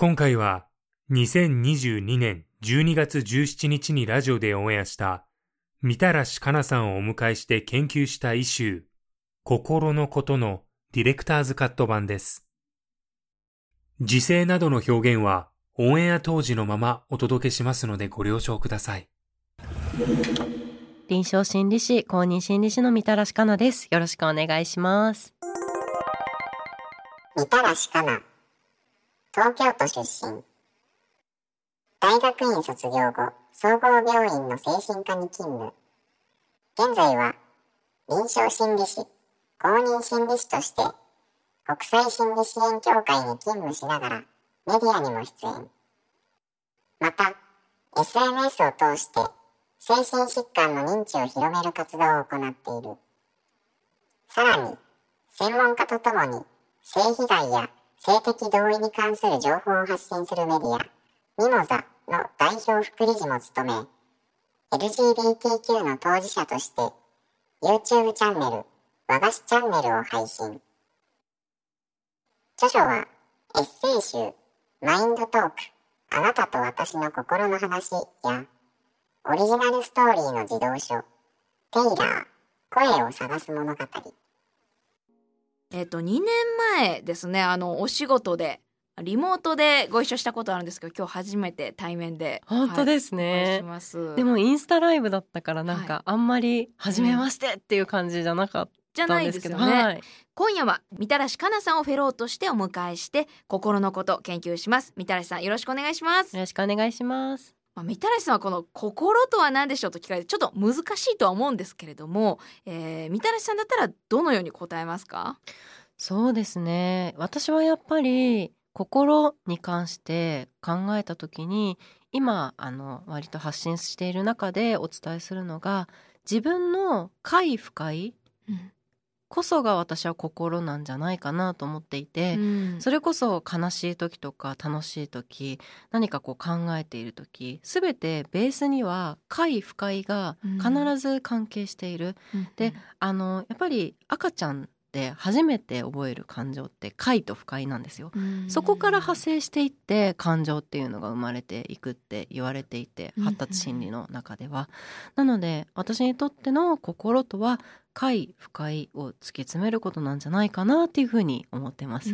今回は2022年12月17日にラジオでオンエアしたみたらしかなさんをお迎えして研究したイシュー、心のことのディレクターズカット版です。時勢などの表現はオンエア当時のままお届けしますのでご了承ください。臨床心理士公認心理師のみたらしかなですよろしくお願いしますみたらしかな東京都出身。大学院卒業後総合病院の精神科に勤務。現在は臨床心理士公認心理士として国際心理支援協会に勤務しながらメディアにも出演。また SNS を通して精神疾患の認知を広める活動を行っている。さらに専門家とともに性被害や性的同意に関する情報を発信するメディアミモザの代表副理事も務め LGBTQ の当事者として YouTube チャンネル和菓子チャンネルを配信。著書はエッセイ集マインドトークあなたと私の心の話やオリジナルストーリーの児童書テイラー声を探す物語。えっ、と2年前ですねあのお仕事でリモートでご一緒したことあるんですけど今日初めて対面で本当ですね。し、ます。でもインスタライブだったからなんはかあんまり初めましてっていう感じじゃなかったじゃなん。いでけど、ですすよね、はい、今夜はみたらしかなさんをフェローとしてお迎えして心のこと研究します。みたらしさんよろしくお願いします、よろしくお願いしますまあ、みたらしさんはこの心とは何でしょうと聞かれてちょっと難しいとは思うんですけれども、えー、みたらしさんだったらどのように答えますか？そうですね。私はやっぱり心に関して考えた時に今あの割と発信している中でお伝えするのが自分の快不快うんこそが私は心なんじゃないかなと思っていて、うん。それこそ悲しい時とか楽しい時何かこう考えている時全てベースには快不快が必ず関係している、であのやっぱり赤ちゃんで初めて覚える感情って快と不快なんですよ。うん。そこから派生していって感情っていうのが生まれていくって言われていてうん発達心理の中では。なので私にとっての心とは快不快を突き詰めることなんじゃないかなっていうふうに思ってます。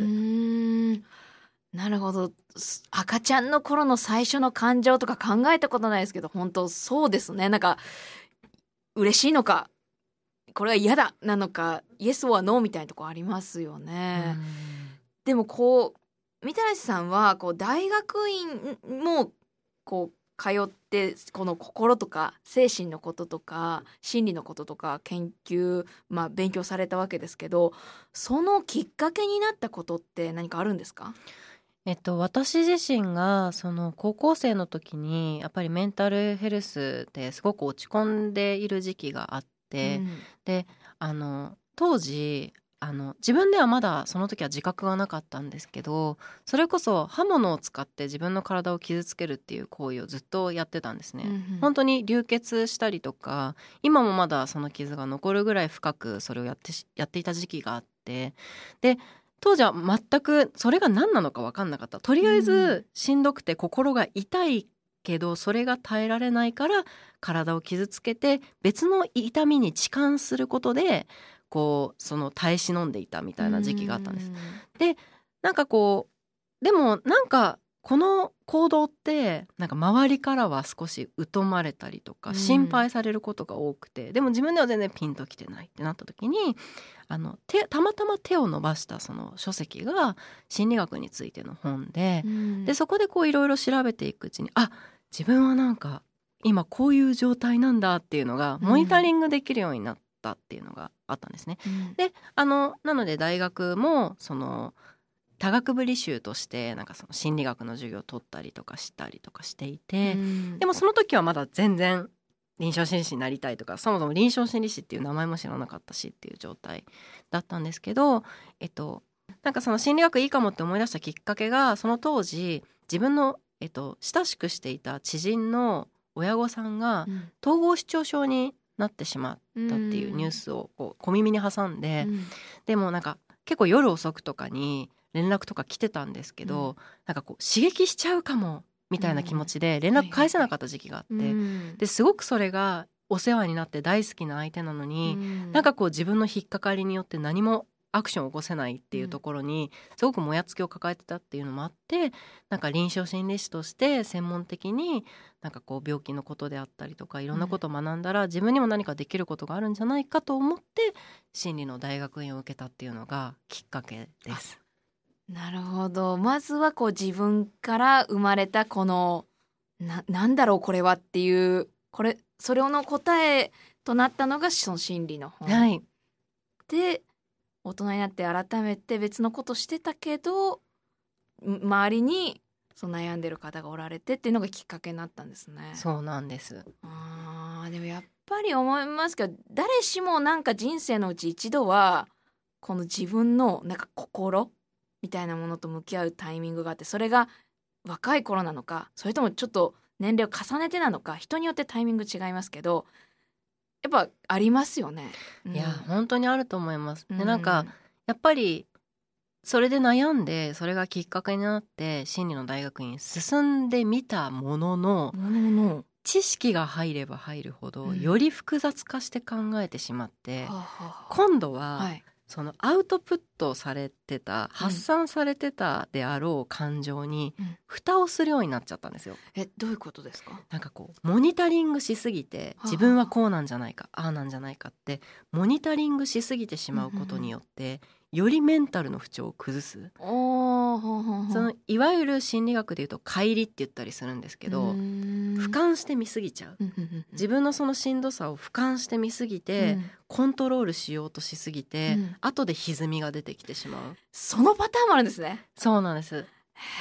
なるほどす赤ちゃんの頃の最初の感情とか考えたことないですけど本当そうですねなんか嬉しいのかこれは嫌だなのかイエスはノーみたいなとこありますよね。でもこうみたらしさんはこう大学院もこう通ってこの心とか精神のこととか心理のこととか研究、まあ、勉強されたわけですけどそのきっかけになったことって何かあるんですか？えっと、私自身がその高校生の時にやっぱりメンタルヘルスですごく落ち込んでいる時期があって、あの当時あの自分ではまだその時は自覚がなかったんですけどそれこそ刃物を使って自分の体を傷つけるっていう行為をずっとやってたんですね。本当に流血したりとか今もまだその傷が残るぐらい深くそれをやってしやっていた時期があってで当時は全くそれが何なのか分かんなかった。とりあえずしんどくて心が痛いけどそれが耐えられないから体を傷つけて別の痛みに痴漢することでこうその耐え忍んでいたみたいな時期があったんです。でなんかこうでもなんかこの行動ってなんか周りからは少し疎まれたりとか心配されることが多くて、うん、でも自分では全然ピンときてないってなった時にあの手たまたま手を伸ばしたその書籍が心理学についての本でうん、でそこでこういろいろ調べていくうちにあ自分はなんか今こういう状態なんだっていうのがモニタリングできるようになったっていうのがあったんですね。うん、であのなので大学もその多学部履修としてなんかその心理学の授業を取ったりとかしたりとかしていて、うん、でもその時はまだ全然臨床心理士になりたいとかそもそも臨床心理士っていう名前も知らなかったしっていう状態だったんですけどえっとなんかその心理学いいかもって思い出したきっかけがその当時自分の、えっと、親しくしていた知人の親御さんが統合失調症になってしまったっていうニュースをこう小耳に挟んで、うん、でもなんか結構夜遅くとかに連絡とか来てたんですけど、うん、なんかこう刺激しちゃうかもみたいな気持ちで連絡返せなかった時期があって、ですごくそれがお世話になって大好きな相手なのに、うん、なんかこう自分の引っかかりによって何もアクションを起こせないっていうところにすごくもやつきを抱えてたっていうのもあってなんか臨床心理士として専門的になんかこう病気のことであったりとかいろんなことを学んだら自分にも何かできることがあるんじゃないかと思って心理の大学院を受けたっていうのがきっかけです。なるほど。まずはこう自分から生まれたこのななんだろうこれはっていうこれそれの答えとなったのがその心理の本、はい、で大人になって改めて別のことしてたけど周りにそう悩んでる方がおられてっていうのがきっかけになったんですね。そうなんですあでもやっぱり思いますけど誰しもなんか人生のうち一度はこの自分のなんか心みたいなものと向き合うタイミングがあってそれが若い頃なのかそれともちょっと年齢を重ねてなのか人によってタイミング違いますけどやっぱありますよね。うん、いや本当にあると思います。でなんかやっぱりそれで悩んでそれがきっかけになって心理の大学院進んでみたものの知識が入れば入るほどより複雑化して考えてしまって、今度はそのアウトプットされてた発散されてたであろう感情に蓋をするようになっちゃったんですよ。えどういうことですか？なんかこうモニタリングしすぎて自分はこうなんじゃないかああなんじゃないかってモニタリングしすぎてしまうことによってよりメンタルの不調を崩す。そのいわゆる心理学でいうと乖離って言ったりするんですけど俯瞰して見すぎちゃう。自分のそのしんどさを俯瞰して見すぎて、うん、コントロールしようとしすぎて、うん、後で歪みが出てきてしまう。そのパターンもあるんですね。そうなんです。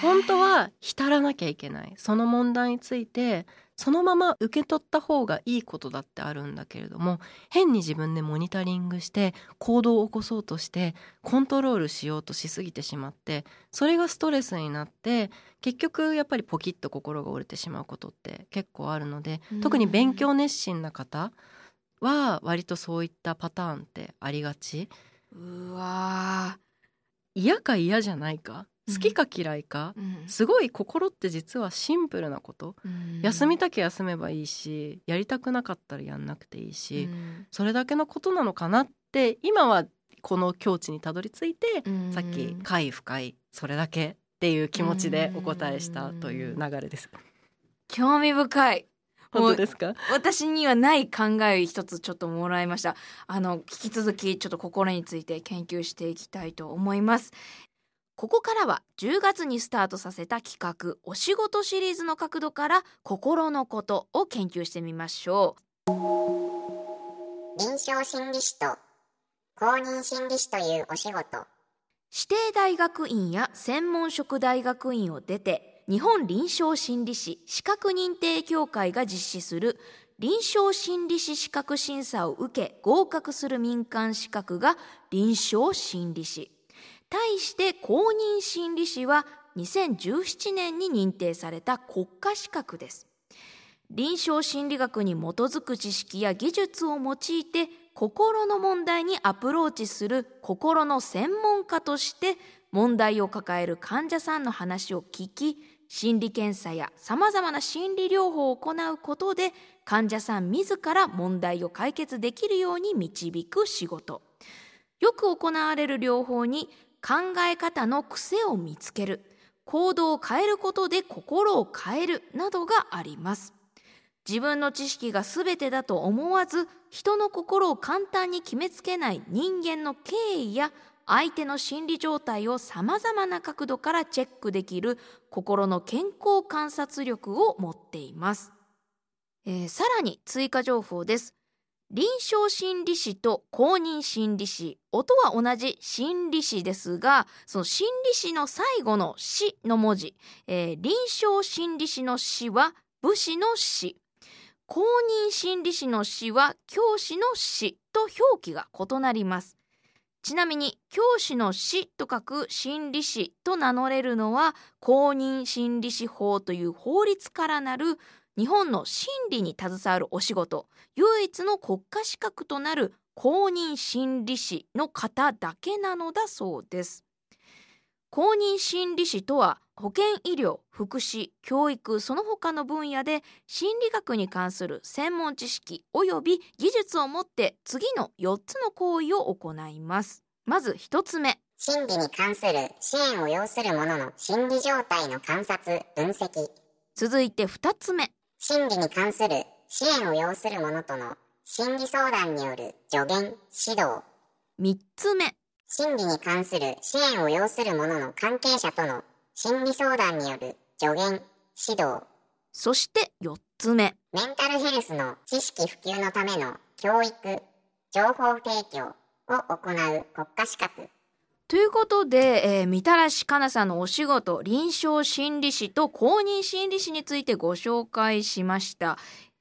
本当は浸らなきゃいけない。その問題についてそのまま受け取った方がいいことだってあるんだけれども変に自分でモニタリングして行動を起こそうとしてコントロールしようとしすぎてしまってそれがストレスになって結局やっぱりポキッと心が折れてしまうことって結構あるので特に勉強熱心な方は割とそういったパターンってありがち。うわ嫌か嫌じゃないか好きか嫌いか、うん、すごい心って実はシンプルなこと、うん、休みたきゃ休めばいいしやりたくなかったらやんなくていいし、うん、それだけのことなのかなって今はこの境地にたどり着いて、さっき「快不快それだけ」っていう気持ちでお答えしたという流れです。興味深い。本当ですか？私にはない考え一つちょっともらいました。あの引き続きちょっと心について研究していきたいと思いますここからは10月にスタートさせた企画お仕事シリーズの角度から心のことを研究してみましょう。臨床心理士と公認心理士というお仕事。指定大学院や専門職大学院を出て日本臨床心理士資格認定協会が実施する臨床心理士資格審査を受け合格する民間資格が臨床心理士対して公認心理士は2017年に認定された国家資格です。臨床心理学に基づく知識や技術を用いて心の問題にアプローチする心の専門家として問題を抱える患者さんの話を聞き心理検査やさまざまな心理療法を行うことで患者さん自ら問題を解決できるように導く仕事よく行われる療法に考え方の癖を見つける。行動を変えることで心を変えるなどがあります。自分の知識が全てだと思わず人の心を簡単に決めつけない人間の敬意や相手の心理状態をさまざまな角度からチェックできる心の健康観察力を持っています、えー、さらに追加情報です。臨床心理士と公認心理士。音は同じ心理士ですがその心理士の最後の「死」の文字、えー、臨床心理士の「死」は武士の「死」公認心理士の「死」は教師の「死」と表記が異なります。ちなみに教師の師と書く心理師と名乗れるのは公認心理師法という法律からなる日本の心理に携わるお仕事唯一の国家資格となる公認心理師の方だけなのだそうです。公認心理師とは保健医療福祉教育その他の分野で心理学に関する専門知識及び技術を持って次の4つの行為を行います。まず1つ目。心理に関する支援を要する者の心理状態の観察分析。続いて2つ目心理に関する支援を要する者との心理相談による助言指導3つ目心理に関する支援を要する者の関係者との心理相談による助言、指導。そして4つ目。メンタルヘルスの知識普及のための教育、情報提供を行う国家資格。ということで、えー、みたらしかなさんのお仕事、臨床心理士と公認心理士についてご紹介しました。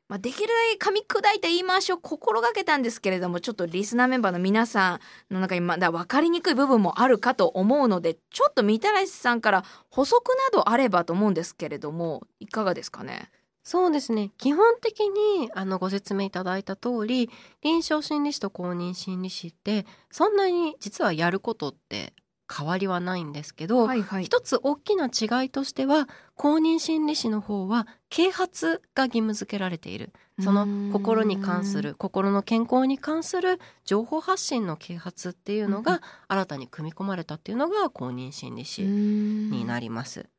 まあ、できるだけ噛み砕いて言い回しを心がけたんですけれどもちょっとリスナーメンバーの皆さんの中にまだ分かりにくい部分もあるかと思うのでちょっとみたらしさんから補足などあればと思うんですけれどもいかがですかね？そうですね。基本的にあのご説明いただいた通り臨床心理士と公認心理士ってそんなに実はやることって変わりはないんですけど、はいはい、一つ大きな違いとしては公認心理師の方は啓発が義務付けられている。その心に関する心の健康に関する情報発信の啓発っていうのが新たに組み込まれたっていうのが公認心理師になります。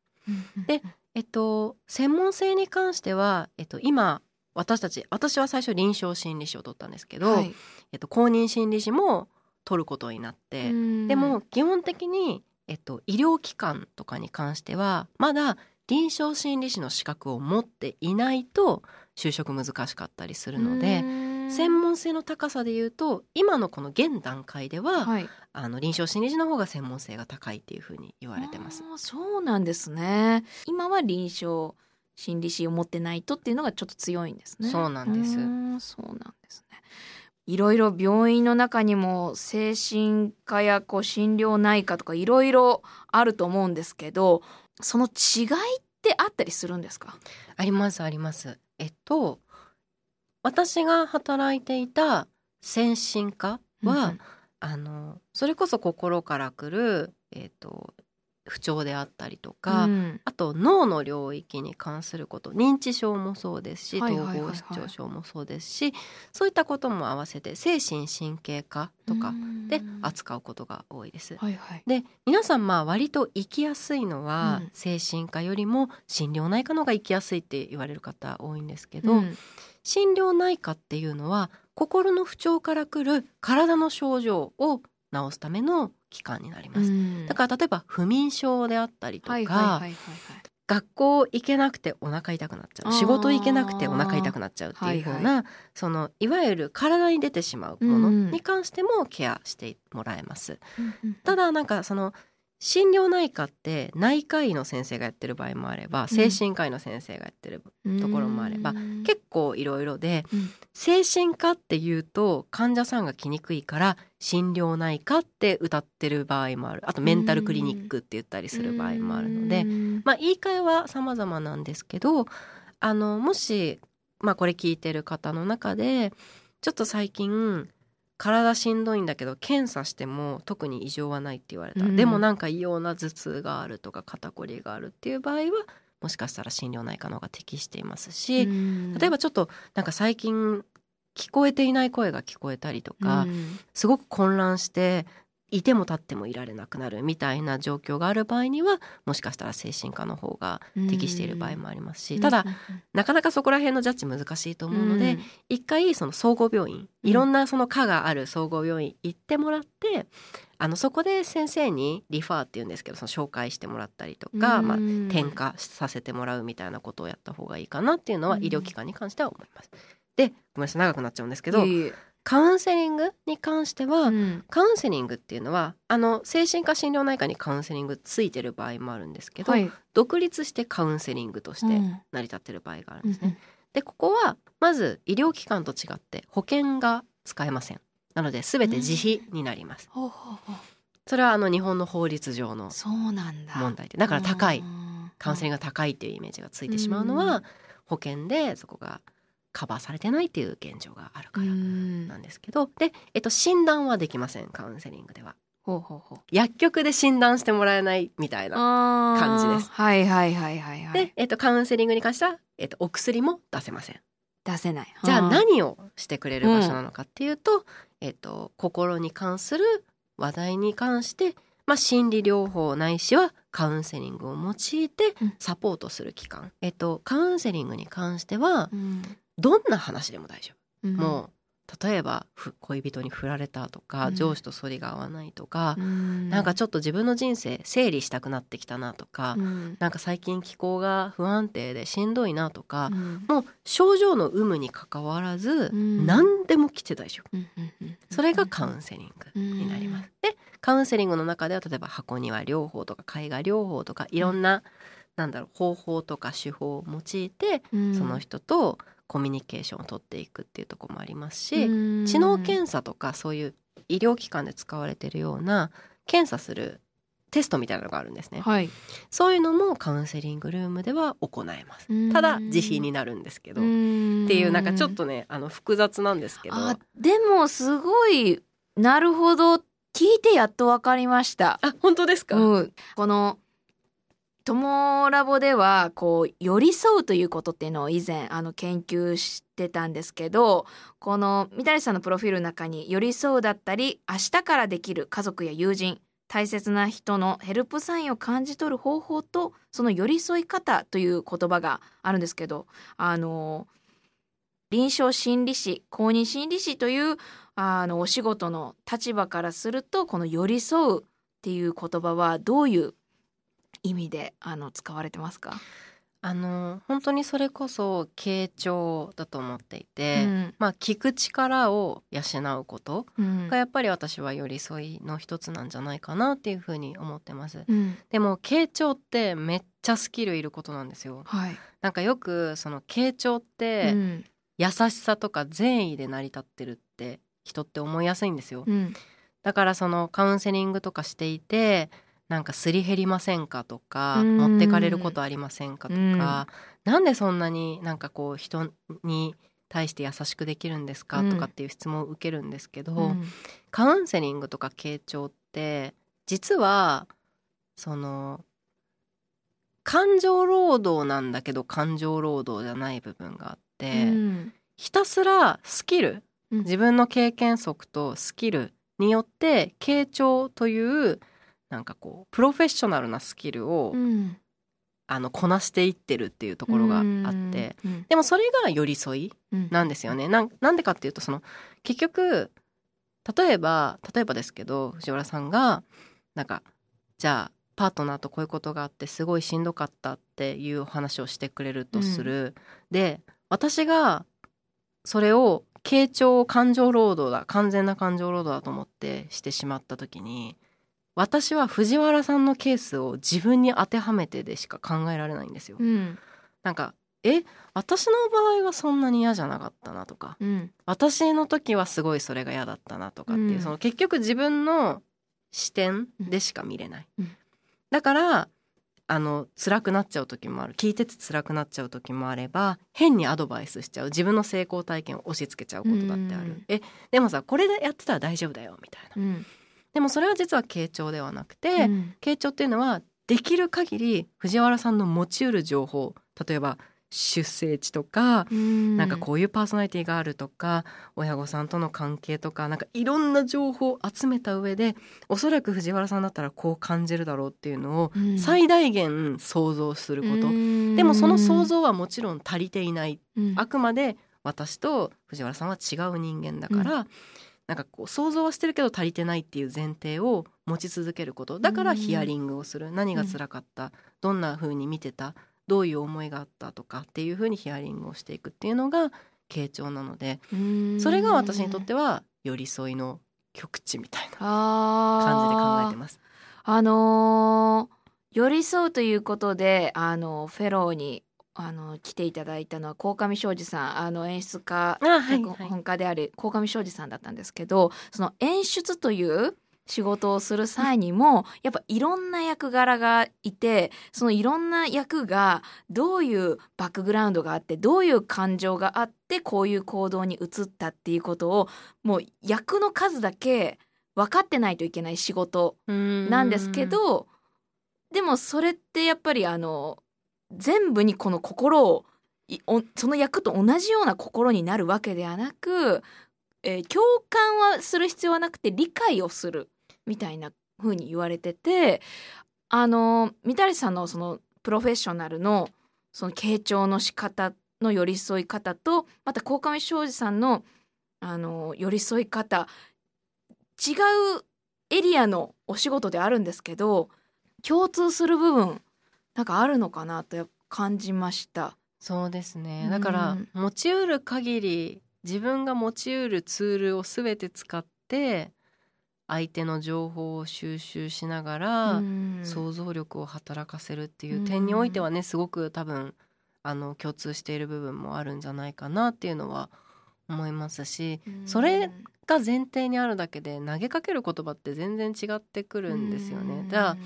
で、えっと、専門性に関しては、えっと、今私たち私は最初臨床心理士を取ったんですけど、はい、えっと、公認心理師も取ることになってでも基本的に、えっと、医療機関とかに関してはまだ臨床心理士の資格を持っていないと就職難しかったりするので専門性の高さで言うと今のこの現段階では、はい、あの臨床心理士の方が専門性が高いっていうふうに言われてます。そうなんですね今は臨床心理士を持ってないとっていうのがちょっと強いんですね。そうなんです。そうなんですね。いろいろ病院の中にも精神科やこう心療内科とかいろいろあると思うんですけどその違いってあったりするんですか？ありますあります。えっと私が働いていた先進科は、うん、あのそれこそ心からくる、えっと、不調であったりとか、うん、あと脳の領域に関すること認知症もそうですし、統合失調症もそうですしそういったことも合わせて精神神経科とかで扱うことが多いです。はいはい、で皆さんまあ割と行きやすいのは、うん、精神科よりも心療内科の方が行きやすいって言われる方多いんですけど、うん、心療内科っていうのは心の不調からくる体の症状を治すための期間になります、うん、だから例えば不眠症であったりとか学校行けなくてお腹痛くなっちゃう仕事行けなくてお腹痛くなっちゃうっていうふうな、はいはい、そのいわゆる体に出てしまうものに関してもケアしてもらえます。うん、ただなんかその心療内科って内科医の先生がやってる場合もあれば精神科医の先生がやってるところもあれば、うん、結構いろいろで、うん、精神科っていうと患者さんが来にくいから心療内科って歌ってる場合もある。あとメンタルクリニックって言ったりする場合もあるので、まあ、言い換えは様々なんですけどあのもし、まあ、これ聞いてる方の中でちょっと最近体しんどいんだけど検査しても特に異常はないって言われた、うん、でもなんか異様な頭痛があるとか肩こりがあるっていう場合はもしかしたら心療内科の方が適していますし、うん、例えばちょっとなんか最近聞こえていない声が聞こえたりとか、うん、すごく混乱していても立ってもいられなくなるみたいな状況がある場合にはもしかしたら精神科の方が適している場合もありますし、ただ、なかなかそこら辺のジャッジ難しいと思うので、一回その総合病院いろんなその科がある総合病院行ってもらってあのそこで先生にリファーっていうんですけどその紹介してもらったりとか、まあ、転化させてもらうみたいなことをやった方がいいかなっていうのは医療機関に関しては思います。でごめんなさい長くなっちゃうんですけどカウンセリングに関しては、うん、カウンセリングっていうのはあの精神科診療内科にカウンセリングついてる場合もあるんですけど、はい、独立してカウンセリングとして成り立ってる場合があるんですね。うん、でここはまず医療機関と違って保険が使えません。なので全て自費になります。うん、それはあの日本の法律上の問題でだから高い。カウンセリングが高いっていうイメージがついてしまうのは保険でそこがカバーされてないっていう現状があるからなんですけど。で、えっと、診断はできませんカウンセリングでは。ほうほうほう。薬局で診断してもらえないみたいな感じです。はいはいはいはい、はい、で、えっと、カウンセリングに関しては、えっと、お薬も出せません。出せない。じゃあ何をしてくれる場所なのかっていうと、うん、えっと、心に関する話題に関して、まあ、心理療法ないしはカウンセリングを用いてサポートする機関、うん、えっと、カウンセリングに関しては、うん、どんな話でも大丈夫、うん、もう例えば恋人に振られたとか、うん、上司と反りが合わないとか、うん、なんかちょっと自分の人生整理したくなってきたなとか、うん、なんか最近気候が不安定でしんどいなとか、うん、もう症状の有無にかかわらず、うん、何でも来て大丈夫、それがカウンセリングになります。でカウンセリングの中では例えば箱庭療法とか絵画療法とかいろんな、なんだろう方法とか手法を用いて、その人とコミュニケーションを取っていくっていうとこもありますし知能検査とかそういう医療機関で使われてるような検査するテストみたいなのがあるんですね、はい、そういうのもカウンセリングルームでは行えます。ただ自費になるんですけどっていうなんかちょっとねあの複雑なんですけど。でもすごいなるほど。聞いてやっと分かりました。あ本当ですか、うん、この友ラボではこう寄り添うということっていうのを以前あの研究してたんですけどこの三谷さんのプロフィールの中に寄り添うだったり明日からできる家族や友人大切な人のヘルプサインを感じ取る方法とその寄り添い方という言葉があるんですけどあの臨床心理士公認心理士というあのお仕事の立場からするとこの寄り添うっていう言葉はどういう意味であの使われてますか？あの本当にそれこそ傾聴だと思っていて、うん、まあ聞く力を養うことがやっぱり私は寄り添いの一つなんじゃないかなっていうふうに思ってます、うん、でも傾聴ってめっちゃスキルいることなんですよ、はい、なんかよくその傾聴って、優しさとか善意で成り立ってるって人って思いやすいんですよ、うん、だからそのカウンセリングとかしていてなんかすり減りませんかとか持ってかれることありませんかとかなんでそんなになんかこう人に対して優しくできるんですかとかっていう質問を受けるんですけど、うん、カウンセリングとか傾聴って実はその感情労働なんだけど感情労働じゃない部分があって、うん、ひたすらスキル自分の経験則とスキルによって傾聴というなんかこうプロフェッショナルなスキルを、うん、あのこなしていってるっていうところがあって、うん、でもそれが寄り添いなんですよね。ななんでかっていうとその結局例えば例えばですけど藤原さんがなんかじゃあパートナーとこういうことがあってすごいしんどかったっていう話をしてくれるとする、うん、で私がそれを傾聴感情労働だ完全な感情労働だと思ってしてしまった時に私は藤原さんのケースを自分に当てはめてでしか考えられないんですよ。うん、なんかえ私の場合はそんなに嫌じゃなかったなとか、うん、私の時はすごいそれが嫌だったなとかっていう、うん、その結局自分の視点でしか見れない、うん、だからあの辛くなっちゃう時もある。聞いてて辛くなっちゃう時もあれば変にアドバイスしちゃう。自分の成功体験を押し付けちゃうことだってある、うん、えでもさこれでやってたら大丈夫だよみたいな、でもそれは実は傾聴ではなくて、うん、傾聴っていうのはできる限り藤原さんの持ちうる情報例えば出生地とか、うん。なんかこういうパーソナリティがあるとか親御さんとの関係とかなんかいろんな情報を集めた上でおそらく藤原さんだったらこう感じるだろうっていうのをうん。最大限想像すること、うん。でもその想像はもちろん足りていない。うん。あくまで私と藤原さんは違う人間だから、なんかこう想像はしてるけど足りてないっていう前提を持ち続けること。だからヒアリングをする、何が辛かった、どんな風に見てた？どういう思いがあったとかっていう風にヒアリングをしていくっていうのが傾聴なのでうん。それが私にとっては寄り添いの極致みたいなあ感じで考えーてます。あのー寄り添うということであのフェローにあの来ていただいたのは鴻上庄司さんあの演出家脚本家である鴻上庄司さんだったんですけどその演出という仕事をする際にもやっぱいろんな役柄がいてそのいろんな役がどういうバックグラウンドがあってどういう感情があってこういう行動に移ったっていうことをもう役の数だけ分かってないといけない仕事なんですけどでもそれってやっぱりあの全部にこの心をその役と同じような心になるわけではなく、えー共感はする必要はなくて理解をするみたいな風に言われててあの三谷さんのそのプロフェッショナルのその傾聴の仕方の寄り添い方とまた鴻上庄司さんのあの寄り添い方違うエリアのお仕事であるんですけど共通する部分なんかあるのかなと感じました。そうですね。うん。だから持ちうる限り自分が持ちうるツールを全て使って相手の情報を収集しながら、うん。想像力を働かせるっていう点においてはねすごく多分あの共通している部分もあるんじゃないかなっていうのは思いますしそれが前提にあるだけで投げかける言葉って全然違ってくるんですよね。じゃあ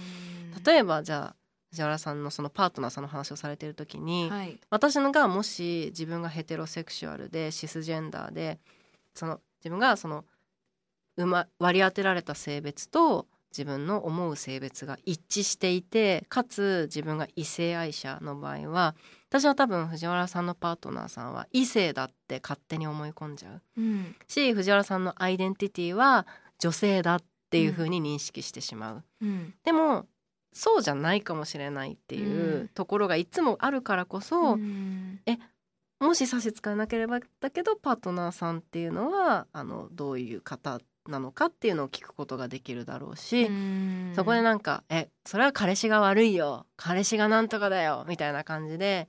例えばじゃあ藤原さんのそのパートナーさんの話をされてる時に、はい。私のがもし自分がヘテロセクシュアルでシスジェンダーでその自分がそのうま割り当てられた性別と自分の思う性別が一致していてかつ自分が異性愛者の場合は私は多分藤原さんのパートナーさんは異性だって勝手に思い込んじゃう。うん。し藤原さんのアイデンティティは女性だっていう風に認識してしまう。うん。でもそうじゃないかもしれないっていうところがいつもあるからこそ、うん。もし差し支えなければだけどパートナーさんっていうのはあのどういう方なのかっていうのを聞くことができるだろうし、うん。そこでなんか「えそれは彼氏が悪いよ。彼氏がなんとかだよ」みたいな感じで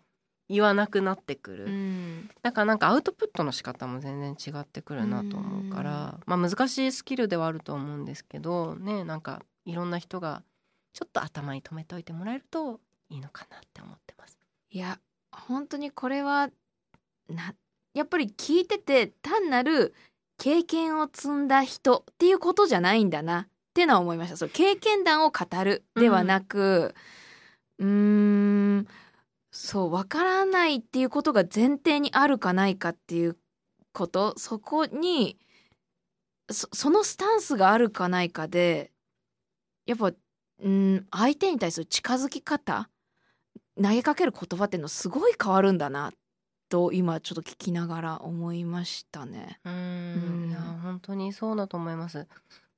言わなくなってくる、うん。だからなんかアウトプットの仕方も全然違ってくるなと思うから、まあ、難しいスキルではあると思うんですけどねなんかいろんな人がちょっと頭に留めておいてもらえるといいのかなって思ってます。いや本当にこれはなやっぱり聞いてて単なる経験を積んだ人っていうことじゃないんだなっていうのは思いましたそう経験談を語るではなくうーんそう分からないっていうことが前提にあるかないかっていうことそこにそそのスタンスがあるかないかでやっぱうん相手に対する近づき方投げかける言葉っていうのすごい変わるんだなと今ちょっと聞きながら思いましたね。ううんんいや本当にそうだと思います。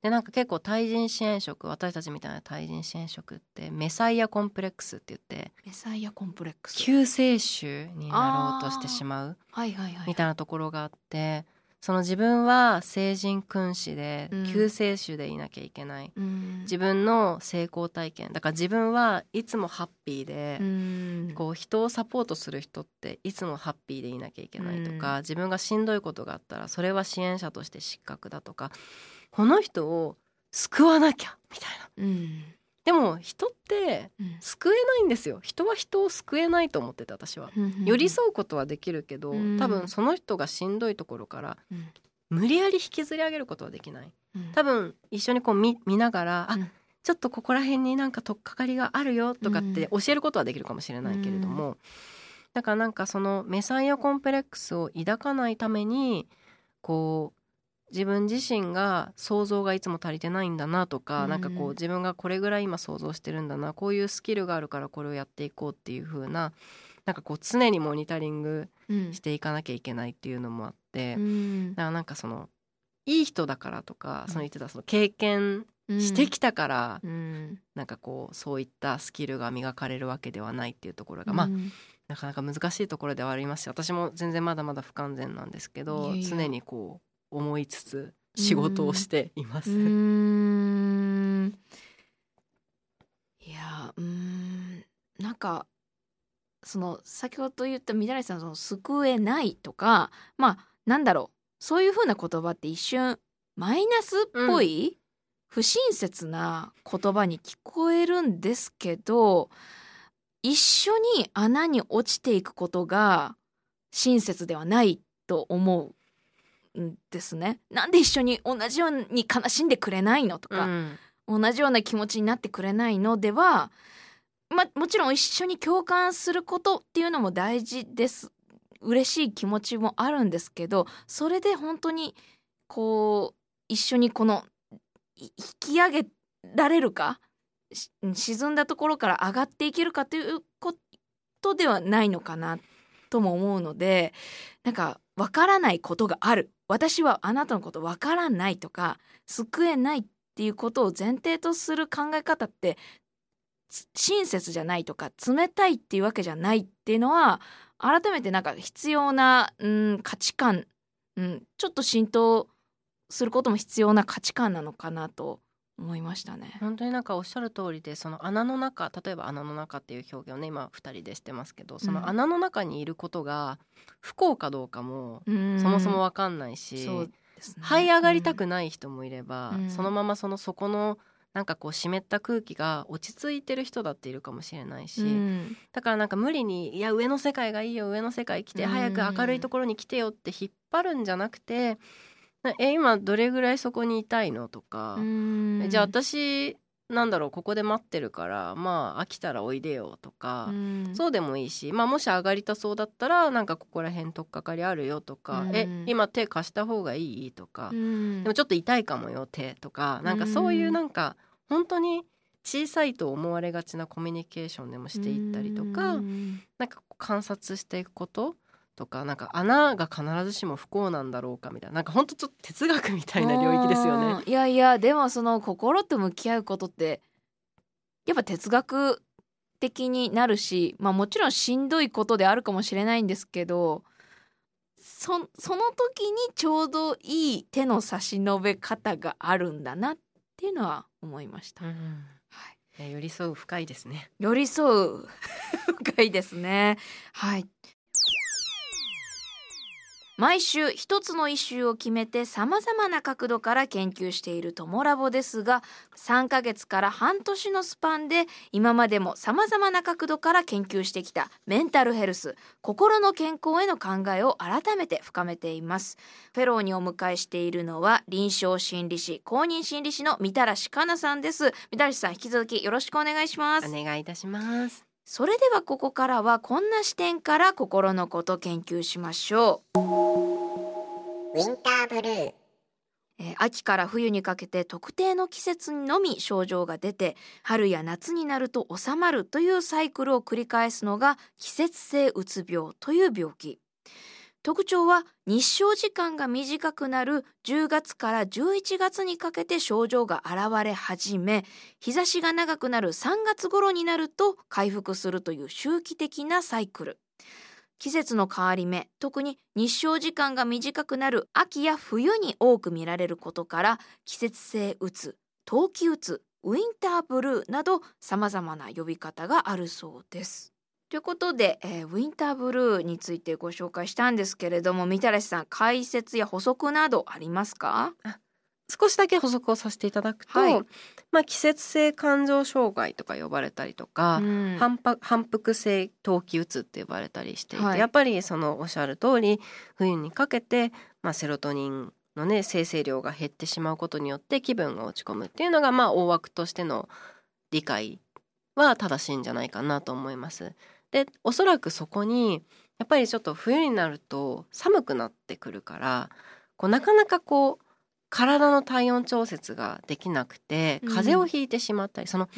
でなんか結構対人支援職私たちみたいな対人支援職ってメサイアコンプレックスって言ってメサイアコンプレックス。救世主になろうとしてしまうはいはいはい。みたいなところがあってその自分は聖人君子でうん。救世主でいなきゃいけない、うん。自分の成功体験。だから自分はいつもハッピーで、うん。こう人をサポートする人っていつもハッピーでいなきゃいけないとか、自分がしんどいことがあったらそれは支援者として失格だとかこの人を救わなきゃみたいな。うんでも人ってうん。救えないんですよ。人は人を救えないと思ってて私は。寄り添うことはできるけど、うん。多分その人がしんどいところからうん。無理やり引きずり上げることはできない。うん。多分一緒にこう見見ながら、うん。あちょっとここら辺になんか取っかかりがあるよとかって教えることはできるかもしれないけれども、だからなんかそのメサイアコンプレックスを抱かないためにこう自分自身が想像がいつも足りてないんだなとか、うんなんかこう自分がこれぐらい今想像してるんだなこういうスキルがあるからこれをやっていこうっていう風ななんかこう常にモニタリングしていかなきゃいけないっていうのもあって、うん、だからなんかそのいい人だからとか、その言ってたその経験してきたから、うん、なんかこうそういったスキルが磨かれるわけではないっていうところが、まあなかなか難しいところではありますし私も全然まだまだ不完全なんですけど常にこう思いつつ仕事をしています。いやうん。なんかその先ほど言ったみだらさんその救えないとかまあなんだろう。そういうふうな言葉って一瞬マイナスっぽい、うん、不親切な言葉に聞こえるんですけど一緒に穴に落ちていくことが親切ではないと思うんですね。なんで一緒に同じように悲しんでくれないのとか、うん、同じような気持ちになってくれないのではまもちろん一緒に共感することっていうのも大事です。嬉しい気持ちもあるんですけどそれで本当にこう一緒にこの引き上げられるか沈んだところから上がっていけるかということではないのかなとも思うのでなんかわからないことがある私はあなたのことわからないとか救えないっていうことを前提とする考え方って親切じゃないとか冷たいっていうわけじゃないっていうのは改めてなんか必要な、うん、価値観、うん、ちょっと浸透することも必要な価値観なのかなと思いましたね。本当になんかおっしゃる通りでその穴の中例えば穴の中っていう表現をね今2人でしてますけどその穴の中にいることが不幸かどうかもそもそも分かんないし、ね、這い上がりたくない人もいれば、うん、そのままその底のなんかこう湿った空気が落ち着いてる人だっているかもしれないし、うん、だからなんか無理に「いや上の世界がいいよ上の世界来て早く明るいところに来てよ」って引っ張るんじゃなくてえ今どれぐらいそこにいたいのとか、じゃあ私なんだろうここで待ってるからまあ飽きたらおいでよとか、そうでもいいし、まあ、もし上がりたそうだったらなんかここら辺取っかかりあるよとか、え今手貸した方がいいとか、でもちょっと痛いかもよ手とかなんかそういうなんか本当に小さいと思われがちなコミュニケーションでもしていったりとか、なんか観察していくこととかなんか穴が必ずしも不幸なんだろうかみたいななんかほんとちょっと哲学みたいな領域ですよね。いやいやでもその心と向き合うことってやっぱ哲学的になるしまあもちろんしんどいことであるかもしれないんですけどそその時にちょうどいい手の差し伸べ方があるんだなっていうのは思いました。うんはい、寄り添う深いですね。寄り添う深いですね。はい。毎週一つのイシューを決めて様々な角度から研究しているトモラボですが3ヶ月から半年のスパンで今までも様々な角度から研究してきたメンタルヘルス心の健康への考えを改めて深めています。フェローにお迎えしているのは臨床心理士公認心理士のみたらしかなさんです。みたらしさん引き続きよろしくお願いします。お願いいたします。それではここからはこんな視点から心のこと研究しましょう。ウィンターブルーえー、秋から冬にかけて特定の季節にのみ症状が出て春や夏になると治まるというサイクルを繰り返すのが季節性うつ病という病気特徴は日照時間が短くなる10月から11月にかけて症状が現れ始め日差しが長くなる3月頃になると回復するという周期的なサイクル。季節の変わり目特に日照時間が短くなる秋や冬に多く見られることから季節性うつ冬季うつウィンターブルーなど様々な呼び方があるそうです。ということで、えー、ウィンターブルーについてご紹介したんですけれども、みたらしさん、解説や補足などありますか？少しだけ補足をさせていただくと、はい、まあ、季節性感情障害とか呼ばれたりとか、うん、反反復性冬季うつって呼ばれたりしていて、はい、やっぱりそのおっしゃる通り冬にかけて、まあ、セロトニンのね生成量が減ってしまうことによって気分が落ち込むっていうのがまあ大枠としての理解は正しいんじゃないかなと思います。でおそらくそこにやっぱりちょっと冬になると寒くなってくるからこうなかなかこう体の体温調節ができなくて風邪をひいてしまったり、その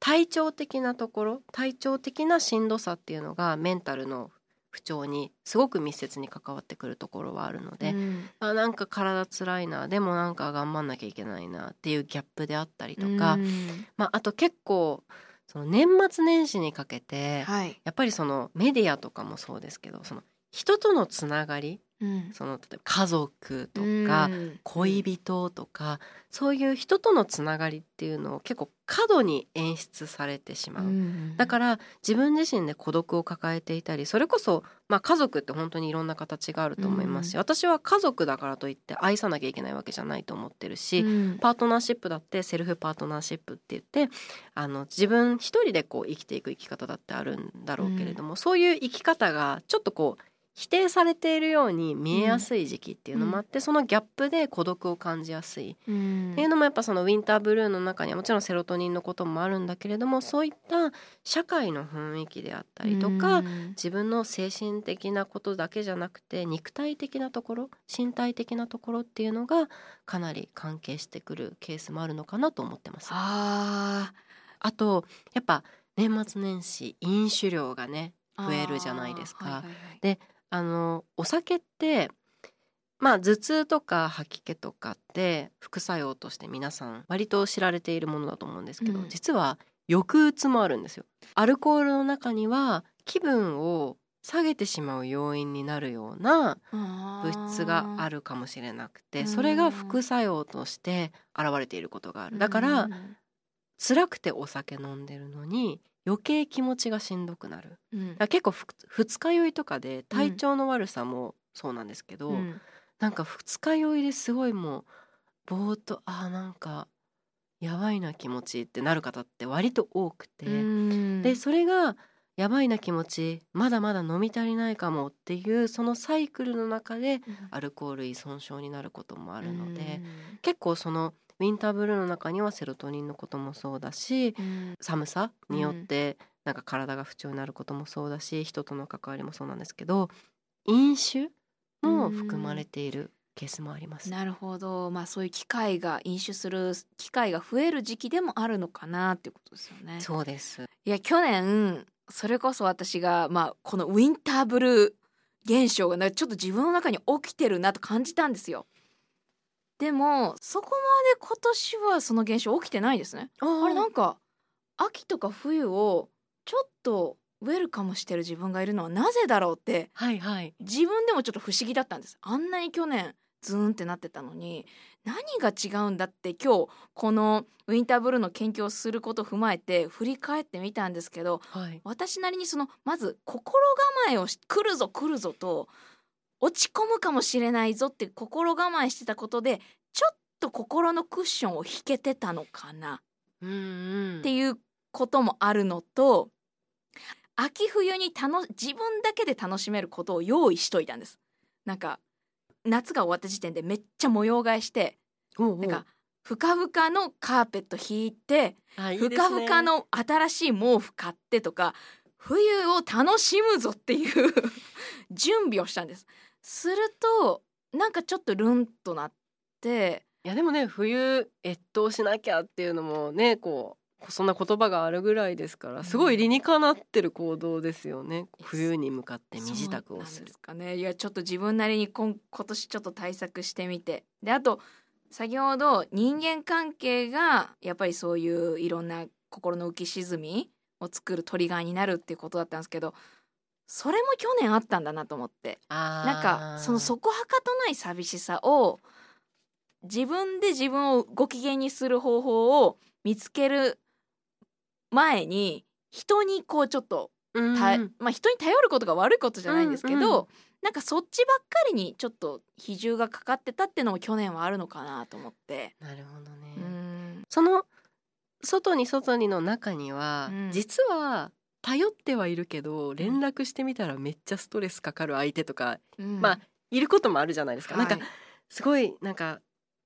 体調的なところ体調的なしんどさっていうのがメンタルの不調にすごく密接に関わってくるところはあるので、うん、あなんか体つらいなでもなんか頑張んなきゃいけないなっていうギャップであったりとか、うん、まあ、あと結構その年末年始にかけて、はい、やっぱりそのメディアとかもそうですけどその人とのつながりうん、その例えば家族とか恋人とか、そういう人とのつながりっていうのを結構過度に演出されてしまう、うん、だから自分自身で孤独を抱えていたりそれこそ、まあ、家族って本当にいろんな形があると思いますし、うん、私は家族だからといって愛さなきゃいけないわけじゃないと思ってるし、パートナーシップだってセルフパートナーシップって言ってあの自分一人でこう生きていく生き方だってあるんだろうけれども、そういう生き方がちょっとこう否定されているように見えやすい時期っていうのもあって、うん、そのギャップで孤独を感じやすい、うん、っていうのもやっぱそのウィンターブルーの中にはもちろんセロトニンのこともあるんだけれどもそういった社会の雰囲気であったりとか、うん、自分の精神的なことだけじゃなくて肉体的なところ身体的なところっていうのがかなり関係してくるケースもあるのかなと思ってます。ああとやっぱ年末年始飲酒量がね増えるじゃないですか。はいはいはい、であのお酒ってまあ頭痛とか吐き気とかって副作用として皆さん割と知られているものだと思うんですけど、うん、実は抑うつもあるんですよ。アルコールの中には気分を下げてしまう要因になるような物質があるかもしれなくてそれが副作用として現れていることがある。だから辛くてお酒飲んでるのに余計気持ちがしんどくなる、うん、結構二日酔いとかで体調の悪さもそうなんですけど、うん、なんか二日酔いですごいもうぼーっとあなんかやばいな気持ちってなる方って割と多くて、でそれがやばいな気持ちまだまだ飲み足りないかもっていうそのサイクルの中でアルコール依存症になることもあるので、結構そのウィンターブルーの中にはセロトニンのこともそうだし、うん、寒さによってなんか体が不調になることもそうだし、人との関わりもそうなんですけど飲酒も含まれているケースもあります。なるほど、まあそういう機会が飲酒する機会が増える時期でもあるのかなっていうことですよね。そうです。いや去年それこそ私がまあこのウィンターブルー現象がちょっと自分の中に起きてるなと感じたんですよ。でもそこまで今年はその現象起きてないですね。あれなんか秋とか冬をちょっとウェルカムしてる自分がいるのはなぜだろうって、はいはい、自分でもちょっと不思議だったんです。あんなに去年ズーンってなってたのに何が違うんだって今日このウィンターブルーの研究をすることを踏まえて振り返ってみたんですけど、はい、私なりにそのまず心構えをし来るぞ来るぞと落ち込むかもしれないぞって心構えしてたことでちょっと心のクッションを引けてたのかなっていうこともあるのと秋冬に楽自分だけで楽しめることを用意しといたんです。なんか夏が終わった時点でめっちゃ模様替えしてなんかふかふかのカーペット引いてふかふかの新しい毛布買ってとか冬を楽しむぞっていう 準備をしたんです。するとなんかちょっとルンとなっていやでもね冬越冬しなきゃっていうのもねこうそんな言葉があるぐらいですからすごい理にかなってる行動ですよね、うん、冬に向かって身支度をする。かね。いやちょっと自分なりに今今年ちょっと対策してみて。であと先ほど人間関係がやっぱりそういういろんな心の浮き沈みを作るトリガーになるっていうことだったんですけどそれも去年あったんだなと思って。なんかそのそこはかとない寂しさを自分で自分をご機嫌にする方法を見つける前に人にこうちょっと、うん、まあ人に頼ることが悪いことじゃないんですけど、うんうん、なんかそっちばっかりにちょっと比重がかかってたっていうのも去年はあるのかなと思って。なるほどね、うん、その外に外にの中には、うん、実は頼ってはいるけど連絡してみたらめっちゃストレスかかる相手とか、うん、まあいることもあるじゃないですか、はい、なんかすごいなんか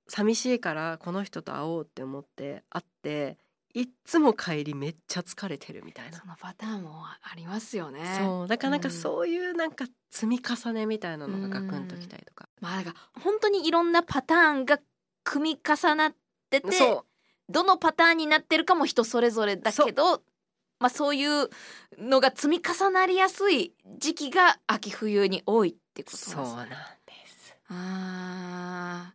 寂しいからこの人と会おうって思って会っていっつも帰りめっちゃ疲れてるみたいな。そのパターンもありますよね。そう。だからなんかそういうなんか積み重ねみたいなのがガクンときたりとか、まあなんか本当にいろんなパターンが組み重なっててどのパターンになってるかも人それぞれだけどまあ、そういうのが積み重なりやすい時期が秋冬に多いってことですそうなんですあ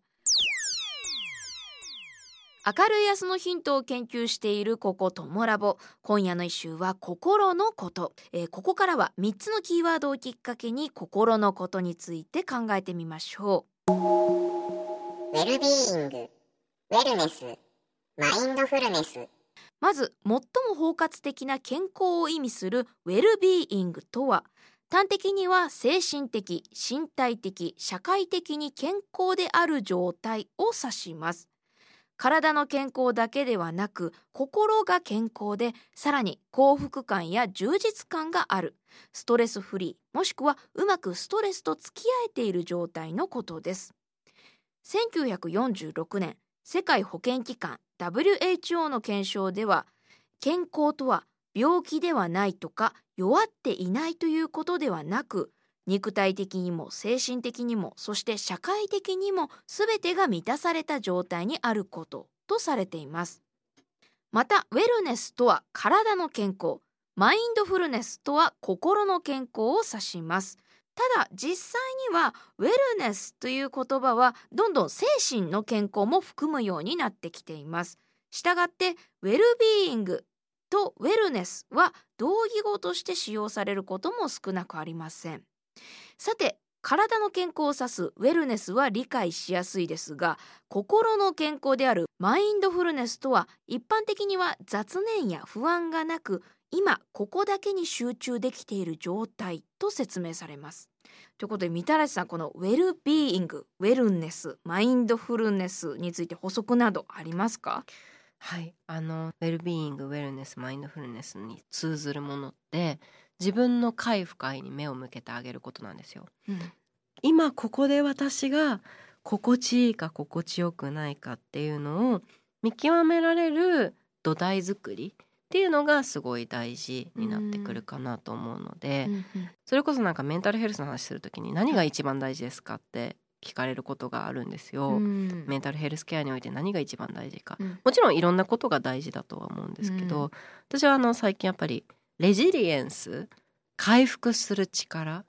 明るい明日のヒントを研究しているここトモラボ。今夜の一週は心のこと、えー、ここからは3つのキーワードをきっかけに心のことについて考えてみましょう。ウェルビーイングウェルネスマインドフルネスまず最も包括的な健康を意味するウェルビーイングとは端的には精神的身体的社会的に健康である状態を指します。体の健康だけではなく心が健康でさらに幸福感や充実感がある。ストレスフリーもしくはうまくストレスと付き合えている状態のことです。1946年世界保健機関 WHO の検証では健康とは病気ではないとか弱っていないということではなく肉体的にも精神的にもそして社会的にも全てが満たされた状態にあることとされています。またウェルネスとは体の健康マインドフルネスとは心の健康を指します。ただ実際にはウェルネスという言葉はどんどん精神の健康も含むようになってきています。したがってウェルビーイングとウェルネスは同義語として使用されることも少なくありません。さて体の健康を指すウェルネスは理解しやすいですが心の健康であるマインドフルネスとは一般的には雑念や不安がなく今ここだけに集中できている状態と説明されます。ということでみたらしさんこのウェルビーイングウェルネスマインドフルネスについて補足などありますか？はい。あのウェルビーイングウェルネスマインドフルネスに通ずるものって自分の快不快に目を向けてあげることなんですよ。うん、今ここで私が心地いいか心地よくないかっていうのを見極められる土台作りっていうのがすごい大事になってくるかなと思うので、うん、それこそなんかメンタルヘルスの話する時に何が一番大事ですかって聞かれることがあるんですよ、うん、メンタルヘルスケアにおいて何が一番大事か、うん、もちろんいろんなことが大事だとは思うんですけど、私はあの最近やっぱりレジリエンス回復する力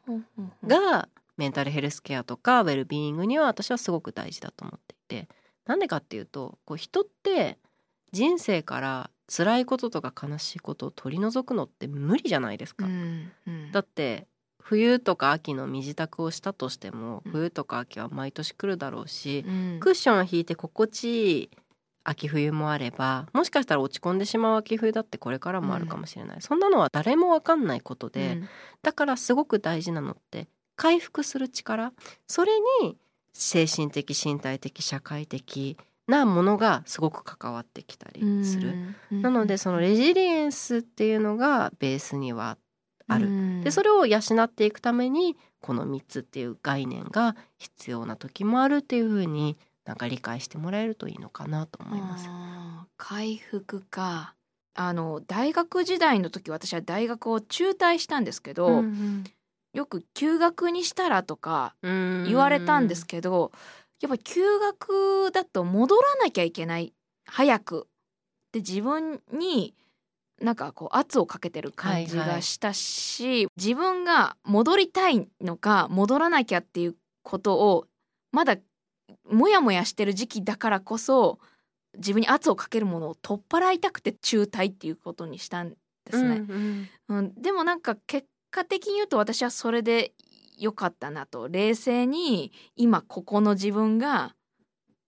がメンタルヘルスケアとかウェルビーイングには私はすごく大事だと思っていて。なんでかっていうとこう人って人生から辛いこととか悲しいことを取り除くのって無理じゃないですか。うんうん、だって冬とか秋の身支度をしたとしても冬とか秋は毎年来るだろうし、うん、クッションを引いて心地いい秋冬もあればもしかしたら落ち込んでしまう秋冬だってこれからもあるかもしれない、うん、そんなのは誰も分かんないことで、うん、だからすごく大事なのって回復する力それに精神的身体的社会的なものがすごく関わってきたりする、うん、なのでそのレジリエンスっていうのがベースにはある、でそれを養っていくためにこの3つっていう概念が必要な時もあるっていうふうになんか理解してもらえるといいのかなと思います。回復か。あの大学時代の時私は大学を中退したんですけど、うんうん、よく休学にしたらとか言われたんですけどやっぱ休学だと戻らなきゃいけない。早く。で自分になんかこう圧をかけてる感じがしたし、はいはい、自分が戻りたいのか戻らなきゃっていうことをまだモヤモヤしてる時期だからこそ自分に圧をかけるものを取っ払いたくて中退っていうことにしたんですね。うんうん、うん、でもなんか結果的に言うと私はそれで良かったなと。冷静に今ここの自分が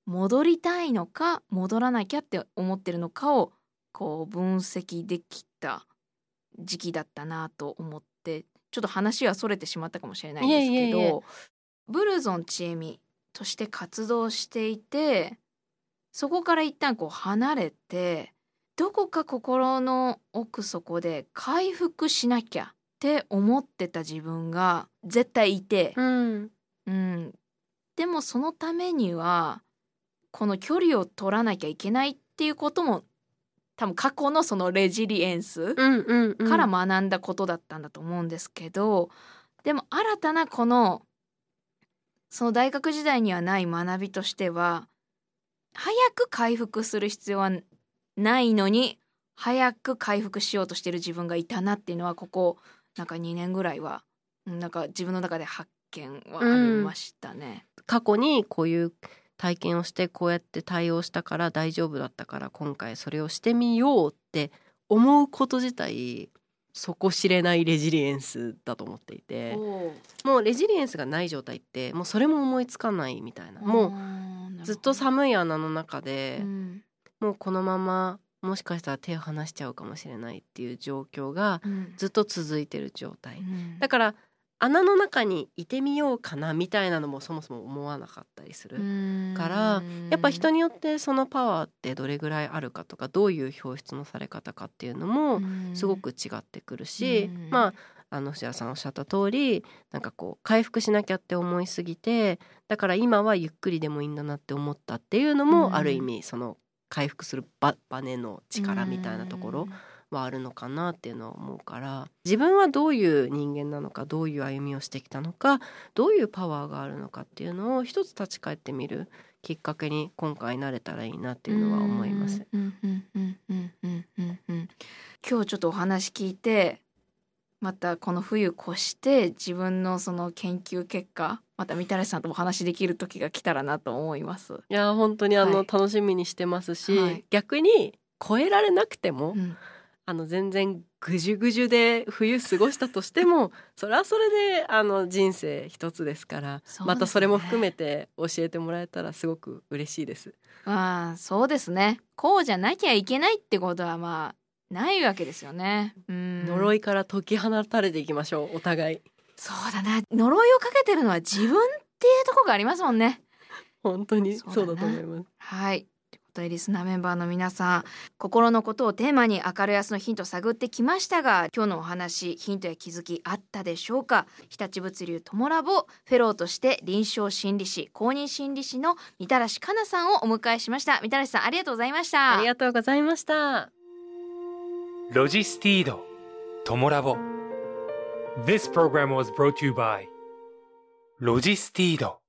戻りたいのか戻らなきゃって思ってるのかをこう分析できた時期だったなと思ってちょっと話はそれてしまったかもしれないんですけどブルゾンちえみとして活動していてそこから一旦こう離れてどこか心の奥底で回復しなきゃって思ってた自分が絶対いて、うん、うん、でもそのためにはこの距離を取らなきゃいけないっていうことも多分過去のそのレジリエンスから学んだことだったんだと思うんですけど、でも新たなこのその大学時代にはない学びとしては早く回復する必要はないのに早く回復しようとしてる自分がいたなっていうのはここなんか2年ぐらいはなんか自分の中で発見はありましたね。うん、過去にこういう体験をしてこうやって対応したから大丈夫だったから今回それをしてみようって思うこと自体底知れないレジリエンスだと思っていて。もうレジリエンスがない状態ってもうそれも思いつかないみたいな。もうずっと寒い穴の中で、うん、もうこのままもしかしたら手を離しちゃうかもしれないっていう状況がずっと続いてる状態、うん、だから穴の中にいてみようかなみたいなのもそもそも思わなかったりする。からやっぱ人によってそのパワーってどれぐらいあるかとかどういう表出のされ方かっていうのもすごく違ってくるしまああの藤原さんおっしゃった通りなんかこう回復しなきゃって思いすぎてだから今はゆっくりでもいいんだなって思ったっていうのもある意味その回復するババネの力みたいなところはあるのかなっていうのは思うから自分はどういう人間なのかどういう歩みをしてきたのかどういうパワーがあるのかっていうのを一つ立ち返ってみるきっかけに今回なれたらいいなっていうのは思います。今日ちょっとお話聞いてまたこの冬越して自分のその研究結果またみたらしさんとお話できる時が来たらなと思います。いや本当にあの、はい、楽しみにしてますし、はい、逆に超えられなくても、うん、あの全然ぐじゅぐじゅで冬過ごしたとしても それはそれであの人生一つですから、ね、またそれも含めて教えてもらえたらすごく嬉しいです。ああそうですね。こうじゃなきゃいけないってことはまあないわけですよね。うん呪いから解き放たれていきましょうお互い。そうだな呪いをかけてるのは自分っていうとこがありますもんね。本当にそうだと思います。はいとリスナーメンバーの皆さん心のことをテーマに明るい明日のヒントを探ってきましたが今日のお話ヒントや気づきあったでしょうか？日立物流トモラボフェローとして臨床心理士公認心理士のみたらしかなさんをお迎えしましたみたらしさんありがとうございましたありがとうございましたロジスティードトモラボ This program was brought to you by ロジスティード